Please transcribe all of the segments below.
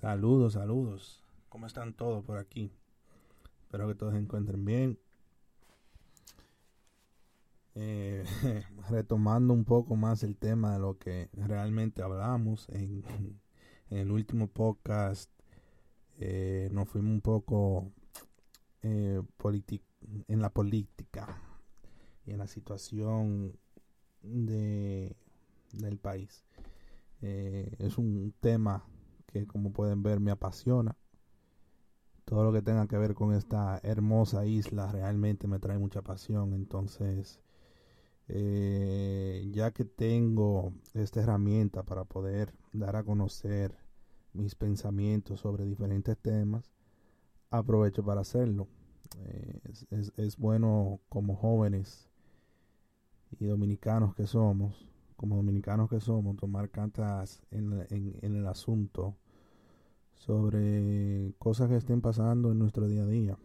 Saludos, saludos. ¿Cómo están todos por aquí? Espero que todos se encuentren bien. Eh, retomando un poco más el tema de lo que realmente hablamos en, el último podcast, eh, nos fuimos un poco eh, en la política y en la situación de, del país. es un tema que como pueden ver me apasiona. Todo lo que tenga que ver con esta hermosa isla realmente me trae mucha pasión. Entonces, eh, ya que tengo esta herramienta para poder dar a conocer mis pensamientos sobre diferentes temas, aprovecho para hacerlo. Es, bueno como jóvenes y dominicanos que somos, como dominicanos que somos, tomar cartas en, en, el asunto sobre cosas que estén pasando en nuestro día a día.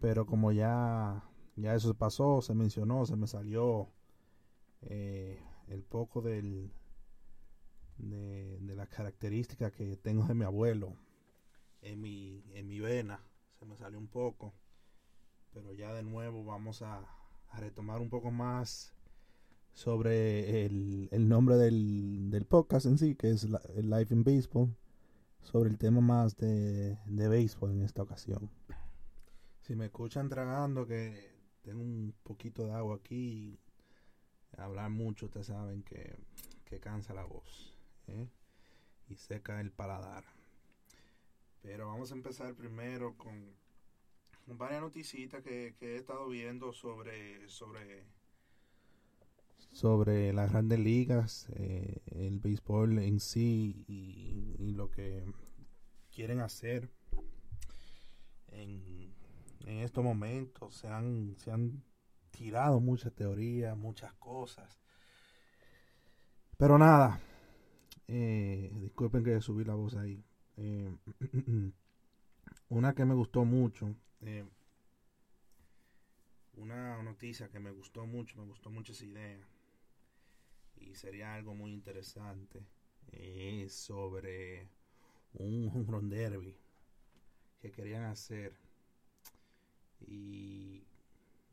Pero como ya, ya eso pasó, se mencionó, se me salió eh, el poco del, de, de las características que tengo de mi abuelo en mi, en mi vena, se me salió un poco. Pero ya de nuevo vamos a, a retomar un poco más sobre el, el nombre del, del, podcast en sí, que es Life in Baseball, sobre el tema más de, de béisbol en esta ocasión. Si me escuchan tragando, que tengo un poquito de agua aquí, hablar mucho, ustedes saben que, que cansa la voz ¿eh? y seca el paladar. Pero vamos a empezar primero con, varias noticitas que, que he estado viendo sobre, sobre sobre las grandes ligas, eh, el béisbol en sí y, lo que quieren hacer en, en estos momentos. Se han, se han tirado muchas teorías, muchas cosas. Pero nada, eh, disculpen que subí la voz ahí. Eh, una que me gustó mucho, una noticia que me gustó mucho, me gustó mucho esa idea y sería algo muy interesante es sobre un home derby que querían hacer. Y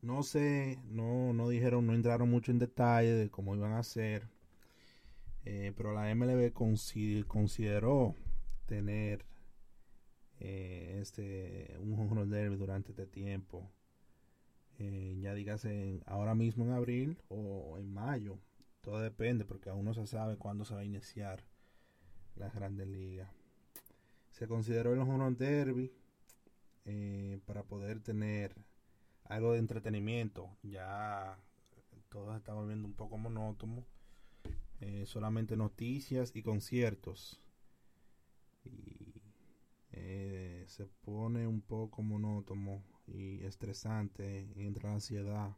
no sé, no, no dijeron, no entraron mucho en detalle de cómo iban a hacer, eh, pero la MLB consideró tener eh, este un home derby durante este tiempo, eh, ya dígase ahora mismo en abril o en mayo todo depende porque aún no se sabe cuándo se va a iniciar las grandes ligas. Se consideró el home derby eh, para poder tener algo de entretenimiento. Ya todo se está volviendo un poco monótono. Eh, solamente noticias y conciertos. Y eh, se pone un poco monótono y estresante. Entra la ansiedad.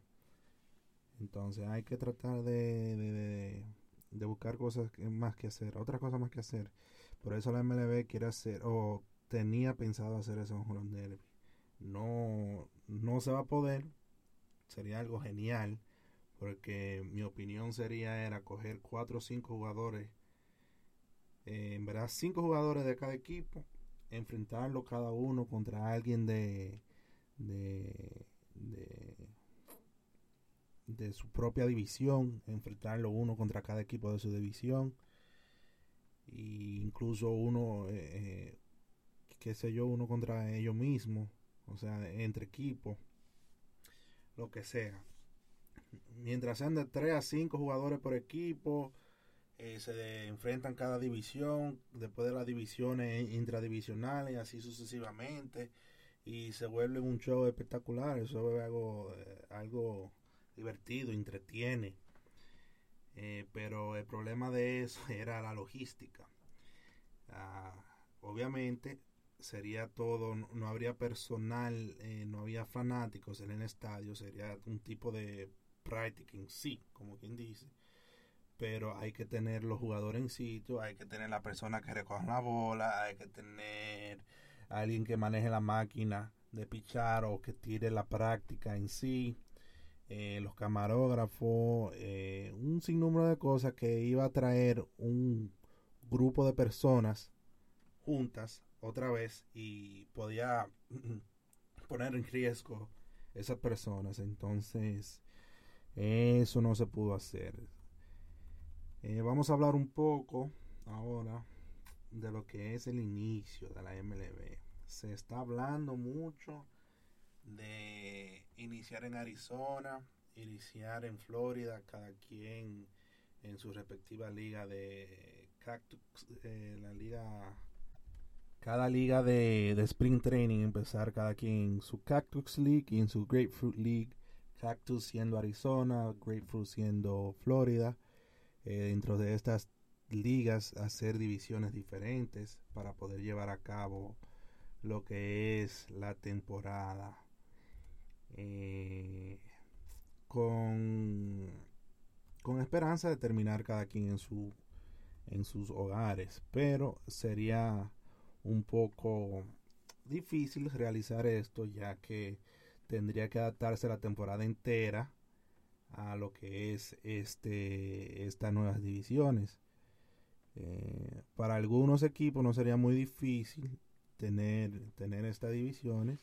Entonces hay que tratar de, de, buscar cosas más que hacer, otras cosas más que hacer. Por eso la MLB quiere hacer, o tenía pensado hacer eso en Derby. No, no se va a poder. Sería algo genial. Porque mi opinión sería era coger cuatro o cinco jugadores. Eh, en verdad, cinco jugadores de cada equipo. Enfrentarlo cada uno contra alguien de, de, de de su propia división, enfrentarlo uno contra cada equipo de su división, e incluso uno, eh, eh, qué sé yo, uno contra ellos mismos, o sea, entre equipos, lo que sea. Mientras sean de 3 a 5 jugadores por equipo, eh, se enfrentan cada división, después de las divisiones intradivisionales, así sucesivamente, y se vuelve un show espectacular, eso es algo, algo divertido, entretiene. Eh, pero el problema de eso era la logística. Ah, obviamente sería todo, no habría personal, eh, no había fanáticos en el estadio, sería un tipo de práctica en sí, como quien dice. Pero hay que tener los jugadores en sitio, hay que tener la persona que recoja la bola, hay que tener alguien que maneje la máquina de pichar o que tire la práctica en sí. Eh, los camarógrafos, eh, un sinnúmero de cosas que iba a traer un grupo de personas juntas otra vez y podía poner en riesgo esas personas. Entonces, eso no se pudo hacer. Eh, vamos a hablar un poco ahora de lo que es el inicio de la MLB. Se está hablando mucho de iniciar en Arizona, iniciar en Florida, cada quien en su respectiva liga de Cactus, eh, la liga, cada liga de, de Spring Training, empezar cada quien en su Cactus League y en su Grapefruit League. Cactus siendo Arizona, Grapefruit siendo Florida. Eh, dentro de estas ligas hacer divisiones diferentes para poder llevar a cabo lo que es la temporada eh, con, con esperanza de terminar cada quien en su en sus hogares pero sería un poco difícil realizar esto ya que tendría que adaptarse la temporada entera a lo que es este estas nuevas divisiones. Eh, para algunos equipos no sería muy difícil tener tener estas divisiones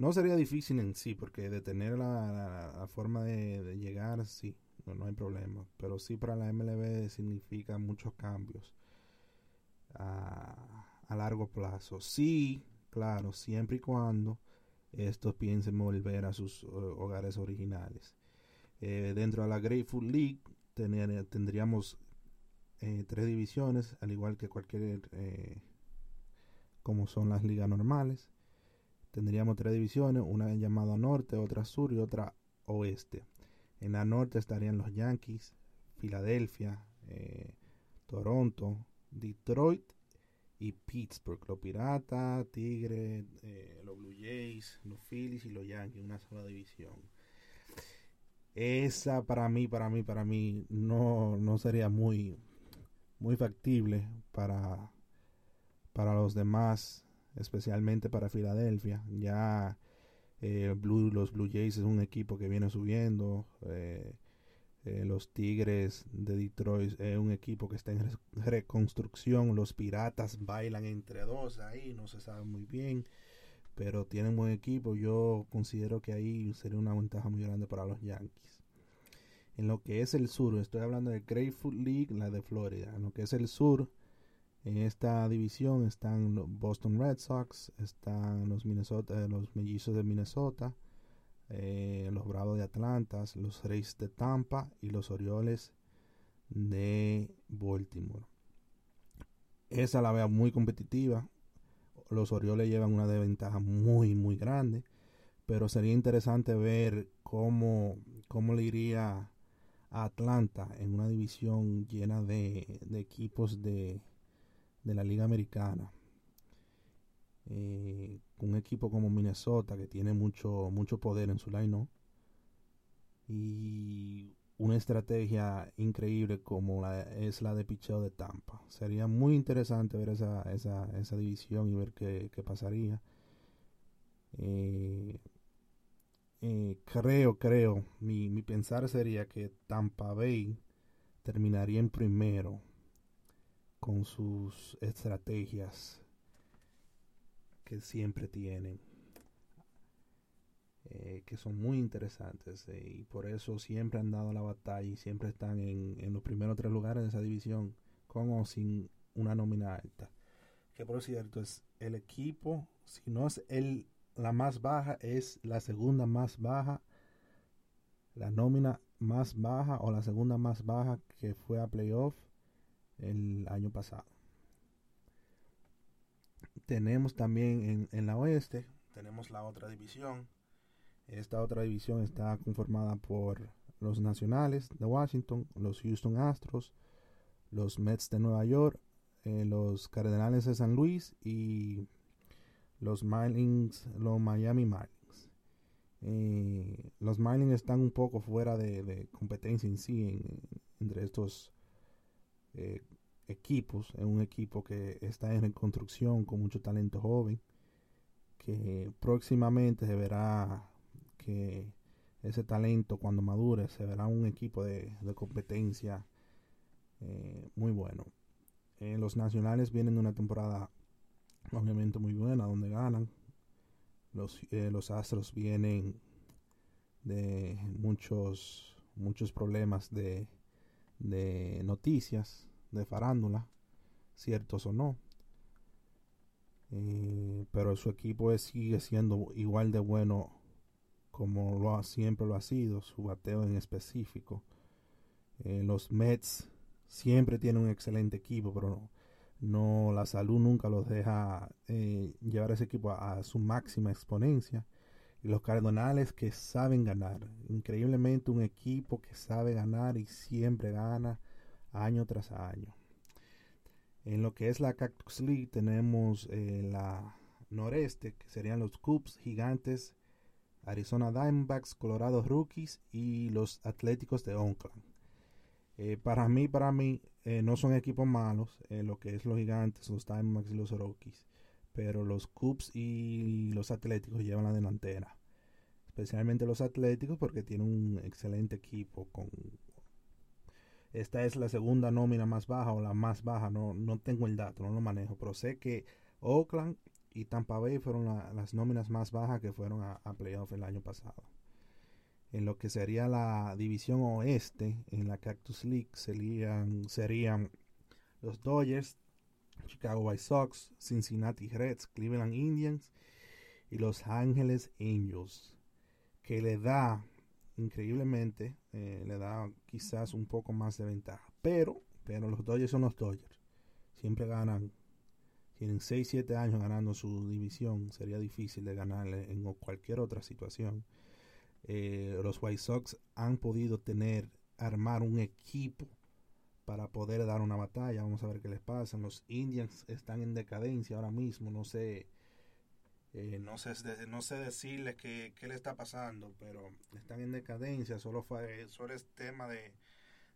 no sería difícil en sí porque de tener la, forma de, llegar sí no, hay problema. Pero sí para la MLB significa muchos cambios a, largo plazo. Sí claro siempre y cuando estos piensen volver a sus hogares originales. Eh, dentro de la Grateful League tendríamos eh, tres divisiones, al igual que cualquier, eh, como son las ligas normales. Tendríamos tres divisiones, una llamada norte, otra sur y otra oeste. En la norte estarían los Yankees, Filadelfia, Toronto, Detroit y Pittsburgh. Los Piratas, Tigres, los Blue Jays, los Phillies y los Yankees, una sola división esa para mí, para mí, para mí no, no sería muy, muy factible para, para los demás, especialmente para Filadelfia. Ya eh, Blue, los Blue Jays es un equipo que viene subiendo. Eh, eh, los Tigres de Detroit es un equipo que está en reconstrucción. Los Piratas bailan entre dos ahí, no se sabe muy bien pero tienen buen equipo. Yo considero que ahí sería una ventaja muy grande para los Yankees. En lo que es el sur, estoy hablando de Grapefruit League, la de Florida. En lo que es el sur, en esta división están los Boston Red Sox, están los Minnesota, los Mellizos de Minnesota, eh, los Bravos de Atlanta, los Rays de Tampa y los Orioles de Baltimore. Esa la veo muy competitiva los Orioles llevan una desventaja muy, muy grande. Pero sería interesante ver cómo, cómo le iría a Atlanta en una división llena de, equipos de, de, la Liga Americana. Eh, un equipo como Minnesota que tiene mucho, mucho poder en su line y una estrategia increíble como la, es la de picheo de Tampa. Sería muy interesante ver esa, esa, esa división y ver qué, pasaría. Eh, eh, creo, creo, mi, mi pensar sería que Tampa Bay terminaría en primero con sus estrategias que siempre tienen. Eh, que son muy interesantes eh, y por eso siempre han dado la batalla y siempre están en, los primeros tres lugares de esa división con o sin una nómina alta. Que por cierto es el equipo, si no es el, la más baja, es la segunda más baja, la nómina más baja o la segunda más baja que fue a playoff el año pasado. Tenemos también en, en la oeste, tenemos la otra división esta otra división está conformada por los Nacionales de Washington, los Houston Astros, los Mets de Nueva York, eh, los Cardenales de San Luis y los Marlins, los Miami Marlins. Eh, los Marlins están un poco fuera de, competencia en sí entre estos eh, equipos. Es un equipo que está en reconstrucción con mucho talento joven que próximamente se verá que ese talento cuando madure se verá un equipo de, competencia eh, muy bueno. Eh, los nacionales vienen de una temporada obviamente muy buena, donde ganan. Los, los Astros vienen de muchos, muchos problemas de, de noticias, de farándula, ciertos o no. Eh, pero su equipo sigue siendo igual de bueno como lo ha, siempre lo ha sido, su bateo en específico. Eh, los Mets siempre tienen un excelente equipo, pero no, la salud nunca los deja eh, llevar ese equipo a, su máxima exponencia. Los Cardinales que saben ganar, increíblemente un equipo que sabe ganar y siempre gana año tras año. En lo que es la Cactus League tenemos eh, la noreste, que serían los Cubs gigantes, Arizona Diamondbacks, Colorado Rookies y los Atléticos de Oakland. Eh, para mí, para mí, eh, no son equipos malos, lo que es los gigantes, los Diamondbacks y los Rockies, pero los Cubs y los Atléticos llevan la delantera. Especialmente los Atléticos porque tienen un excelente equipo. Esta es la segunda nómina más baja o la más baja, no, no tengo el dato, no lo manejo, pero sé que Oakland y Tampa Bay fueron las nóminas más bajas que fueron a, a el año pasado en lo que sería la división oeste, en la Cactus League, serían los Dodgers, Chicago White Sox, Cincinnati Reds, Cleveland Indians y Los Ángeles Angels, que le da, increíblemente, eh, le da quizás un poco más de ventaja. Pero, pero los Dodgers son los Dodgers. Siempre ganan. Tienen 6-7 años ganando su división. Sería difícil de ganarle en cualquier otra situación. Eh, los White Sox han podido tener, armar un equipo para poder dar una batalla. Vamos a ver qué les pasa. Los Indians están en decadencia ahora mismo. No sé, eh, no sé, no sé decirles qué, qué le está pasando, pero están en decadencia. Solo fue, solo es tema de,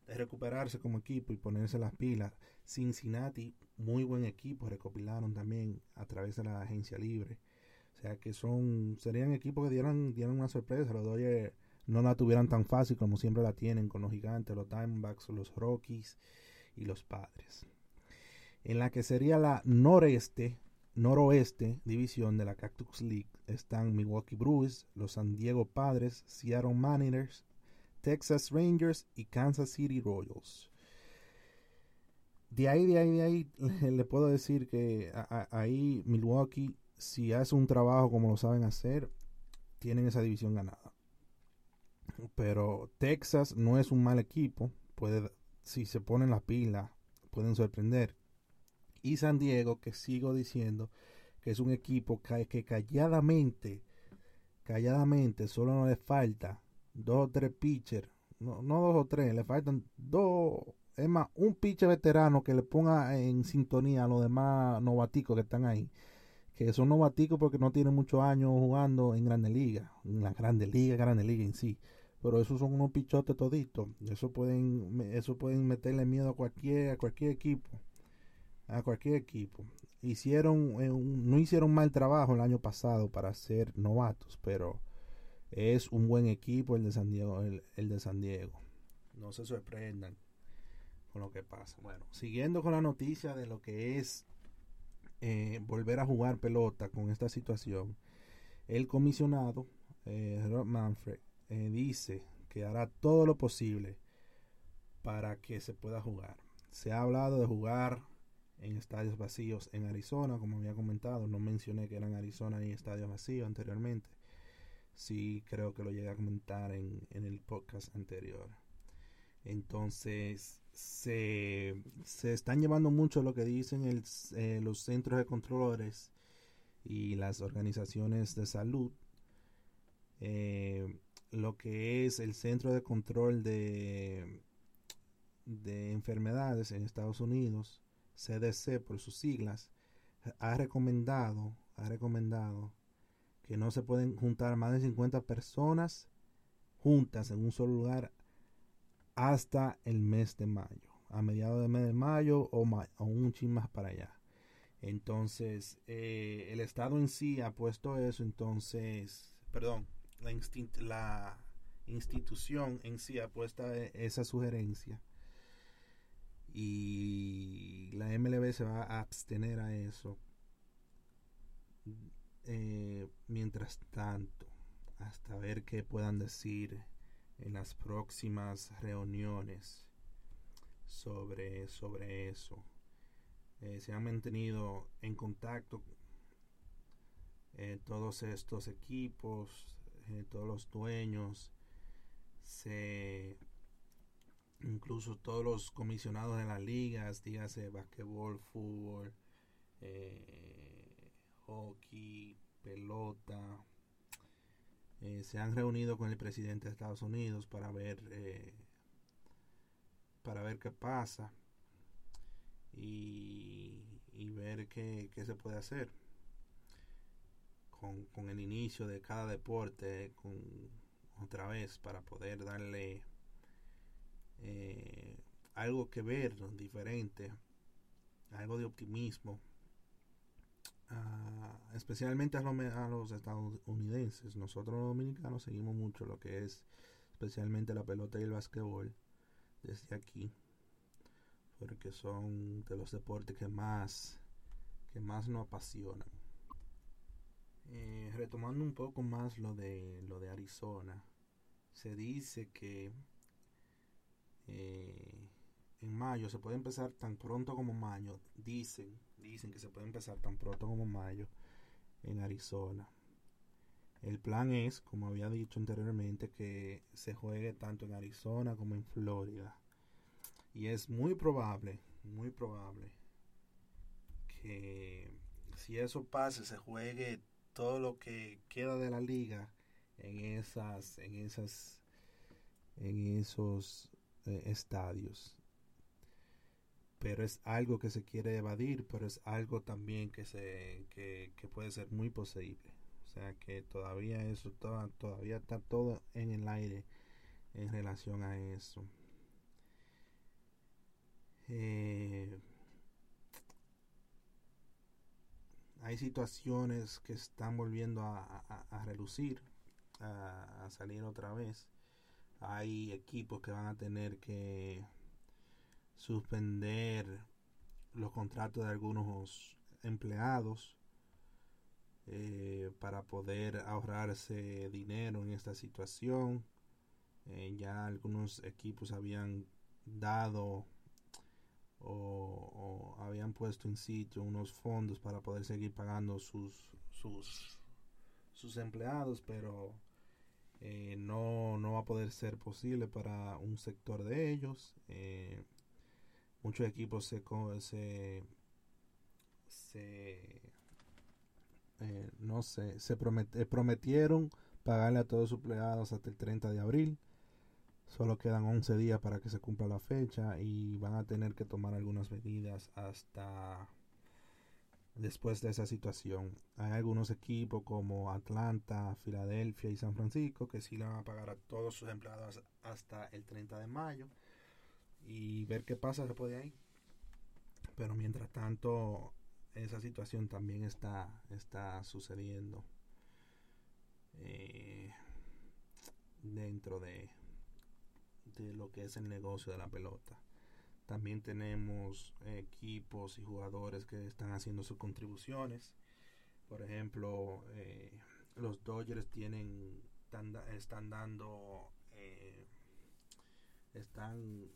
recuperarse como equipo y ponerse las pilas. Cincinnati, muy buen equipo, recopilaron también a través de la agencia libre sea que son serían equipos que dieran, dieran una sorpresa. Los Dodgers no la tuvieran tan fácil como siempre la tienen con los gigantes, los Diamondbacks, los Rockies y los Padres. En la que sería la noreste, noroeste división de la Cactus League están Milwaukee Brewers, los San Diego Padres, Seattle Mariners, Texas Rangers y Kansas City Royals. De ahí, de ahí, de ahí, le puedo decir que ahí Milwaukee si hace un trabajo como lo saben hacer, tienen esa división ganada. Pero Texas no es un mal equipo. Puede, si se ponen la pila, pueden sorprender. Y San Diego, que sigo diciendo que es un equipo que, calladamente, calladamente, solo no le falta dos o tres pitchers. No, no dos o tres, le faltan dos. Es más, un pitcher veterano que le ponga en sintonía a los demás novaticos que están ahí que son novaticos porque no tienen muchos años jugando en Grande Liga, en la Grande Liga, Grande Liga en sí. Pero esos son unos pichotes toditos. Eso pueden, eso pueden meterle miedo a cualquier, a cualquier equipo. A cualquier equipo. Hicieron, eh, no hicieron mal trabajo el año pasado para ser novatos, pero es un buen equipo el de San Diego, el de San Diego. No se sorprendan con lo que pasa. Bueno, siguiendo con la noticia de lo que es eh, volver a jugar pelota con esta situación, el comisionado eh, Manfred eh, dice que hará todo lo posible para que se pueda jugar. Se ha hablado de jugar en estadios vacíos en Arizona, como había comentado, no mencioné que eran Arizona y estadios vacíos anteriormente. Sí, creo que lo llegué a comentar en, el podcast anterior. Entonces, se, están llevando mucho lo que dicen eh, los centros de controladores y las organizaciones de salud. Eh, que es el Centro de Control de, de Enfermedades en Estados Unidos, CDC por sus siglas, ha recomendado, ha recomendado que no se pueden juntar más de 50 personas juntas en un solo lugar hasta el mes de mayo, a mediados del mes de mayo o, un chin más para allá. Entonces, eh, el Estado en sí ha puesto eso, entonces, perdón, la, la institución en sí ha puesto esa sugerencia. y la MLB se va a abstener a eso eh, mientras tanto hasta ver qué puedan decir en las próximas reuniones sobre, sobre eso. Eh, se han mantenido en contacto eh, todos estos equipos, todos los dueños, se, incluso todos los comisionados de las ligas, dígase basquetbol, fútbol, hockey, pelota, se han reunido con el presidente de Estados Unidos para ver para ver qué pasa y, ver qué, se puede hacer con, el inicio de cada deporte con, otra vez para poder darle eh, algo que ver diferente algo de optimismo especialmente a a los estadounidenses. Nosotros los dominicanos seguimos mucho lo que es especialmente la pelota y el básquetbol desde aquí porque son de los deportes que más que más nos apasionan eh, retomando un poco más lo de lo de Arizona se dice que eh, en mayo se puede empezar tan pronto como mayo dicen dicen que se puede empezar tan pronto como mayo en Arizona el plan es, como había dicho anteriormente, que se juegue tanto en Arizona como en Florida. Y es muy probable, muy probable que si eso pase, se juegue todo lo que queda de la liga en esas, en esas, en esos eh, estadios. Pero es algo que se quiere evadir, pero es algo también que se, que, que puede ser muy posible. O sea que todavía eso, todavía está todo en el aire en relación a eso. Eh, hay situaciones que están volviendo a, relucir, a, salir otra vez. Hay equipos que van a tener que suspender los contratos de algunos empleados eh, para poder ahorrarse dinero en esta situación. Eh, ya algunos equipos habían dado o, habían puesto en sitio unos fondos para poder seguir pagando sus sus, sus empleados, pero eh, no, no va a poder ser posible para un sector de ellos. muchos equipos se, se, se eh, no sé, se eh, prometieron pagarle a todos sus empleados hasta el 30 de abril. Solo quedan 11 días para que se cumpla la fecha y van a tener que tomar algunas medidas hasta después de esa situación. Hay algunos equipos como Atlanta, Filadelfia y San Francisco que sí le van a pagar a todos sus empleados hasta el 30 de mayo y ver qué pasa después de ahí. Pero mientras tanto, esa situación también está, está sucediendo eh, dentro de, lo que es el negocio de la pelota. También tenemos equipos y jugadores que están haciendo sus contribuciones. Por ejemplo, eh, los Dodgers tienen están, dando eh, están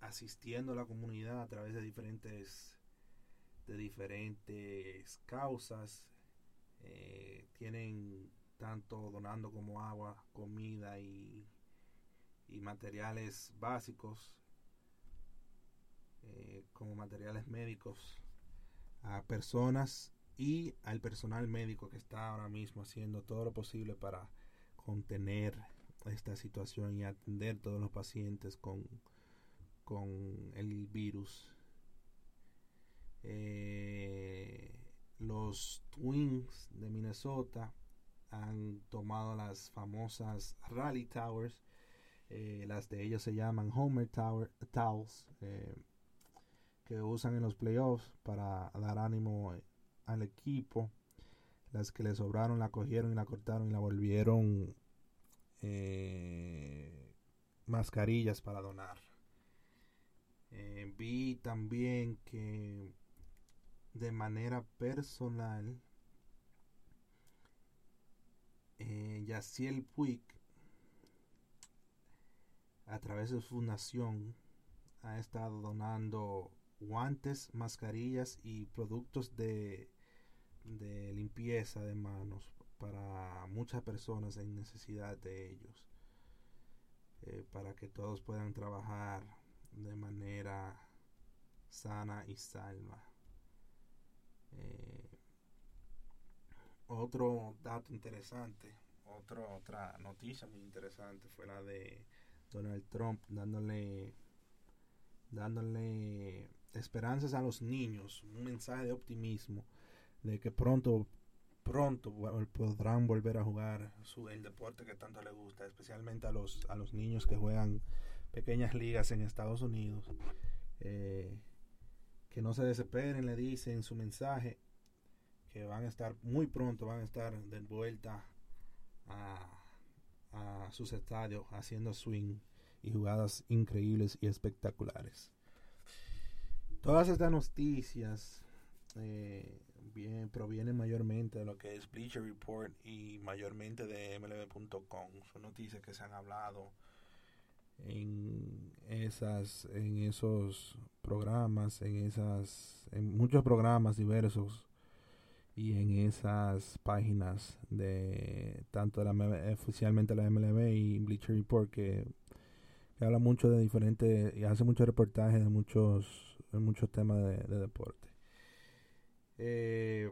asistiendo a la comunidad a través de diferentes de diferentes causas. Eh, tienen tanto donando como agua, comida y, y materiales básicos, eh, como materiales médicos a personas y al personal médico que está ahora mismo haciendo todo lo posible para contener esta situación y atender todos los pacientes con, con el virus eh, los Twins de Minnesota han tomado las famosas Rally Towers. Eh, las de ellos se llaman Homer Tower, Towels, eh, que usan en los playoffs para dar ánimo al equipo. Las que le sobraron la cogieron y la cortaron y la volvieron mascarillas para donar. Eh, vi también que de manera personal eh, Yaciel Puig a través de su fundación ha estado donando guantes, mascarillas y productos de, de limpieza de manos para muchas personas en necesidad de ellos, eh, para que todos puedan trabajar de manera sana y salva. Eh, otro dato interesante, otra noticia muy interesante fue la de Donald Trump dándole dándole esperanzas a los niños, un mensaje de optimismo de que pronto pronto podrán volver a jugar su, el deporte que tanto le gusta, especialmente a los a los niños que juegan pequeñas ligas en Estados Unidos. Eh, que no se desesperen, le dice en su mensaje que van a estar muy pronto, van a estar de vuelta a, a sus estadios haciendo swing y jugadas increíbles y espectaculares. Todas estas noticias eh, provienen mayormente de lo que es Bleacher Report y mayormente de MLB.com. Son noticias que se han hablado en esas en esos programas en esas en muchos programas diversos y en esas páginas de tanto de la oficialmente la MLB y Bleacher Report que, habla mucho de diferentes y hace muchos reportajes de muchos de muchos temas de, deporte. Eh,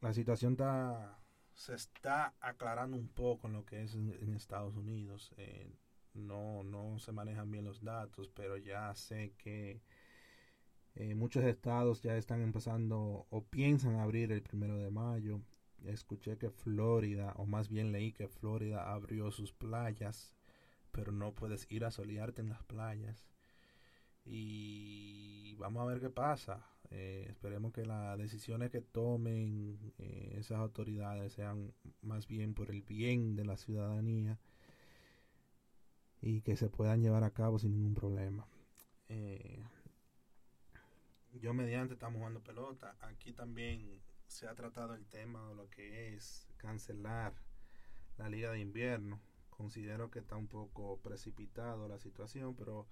la situación está se está aclarando un poco en lo que es en, Estados Unidos. Eh, no no se manejan bien los datos pero ya sé que eh, muchos estados ya están empezando o piensan abrir el primero de mayo. Escuché que Florida, o más bien leí que Florida abrió sus playas, pero no puedes ir a solearte en las playas. Y vamos a ver qué pasa. Eh, esperemos que las decisiones que tomen eh, esas autoridades sean más bien por el bien de la ciudadanía y que se puedan llevar a cabo sin ningún problema. Yo mediante estamos jugando pelota. Aquí también se ha tratado el tema de lo que es cancelar la liga de invierno. Considero que está un poco precipitado la situación, pero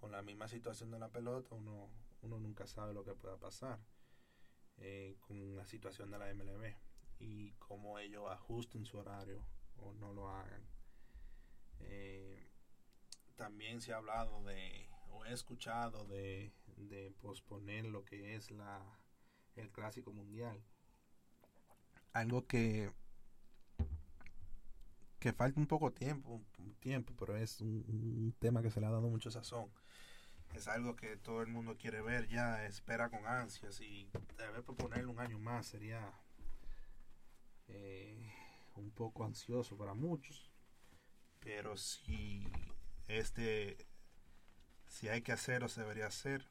con la misma situación de la pelota uno, uno nunca sabe lo que pueda pasar eh, con la situación de la MLB y cómo ellos ajusten su horario o no lo hagan. Eh, también se ha hablado de, o he escuchado de de posponer lo que es la el clásico mundial. Algo que que falta un poco tiempo tiempo pero es un, tema que se le ha dado mucho sazón. Es algo que todo el mundo quiere ver ya espera con ansias y debe proponerle un año más sería eh, un poco ansioso para muchos pero si este si hay que hacerlo se debería hacer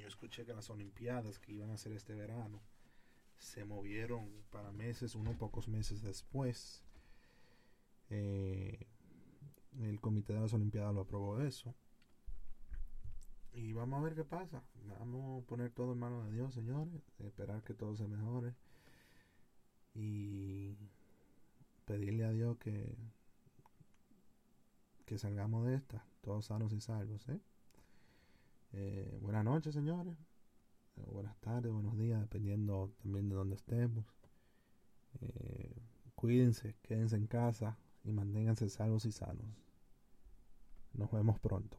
yo escuché que las Olimpiadas que iban a ser este verano se movieron para meses, unos pocos meses después. Eh, el comité de las Olimpiadas lo aprobó eso. Y vamos a ver qué pasa. Vamos a poner todo en manos de Dios, señores. Esperar que todo se mejore. Y pedirle a Dios que, que salgamos de esta, todos sanos y salvos. ¿eh? Eh, buenas noches, señores. Eh, buenas tardes, buenos días, dependiendo también de dónde estemos. Eh, cuídense, quédense en casa y manténganse salvos y sanos. Nos vemos pronto.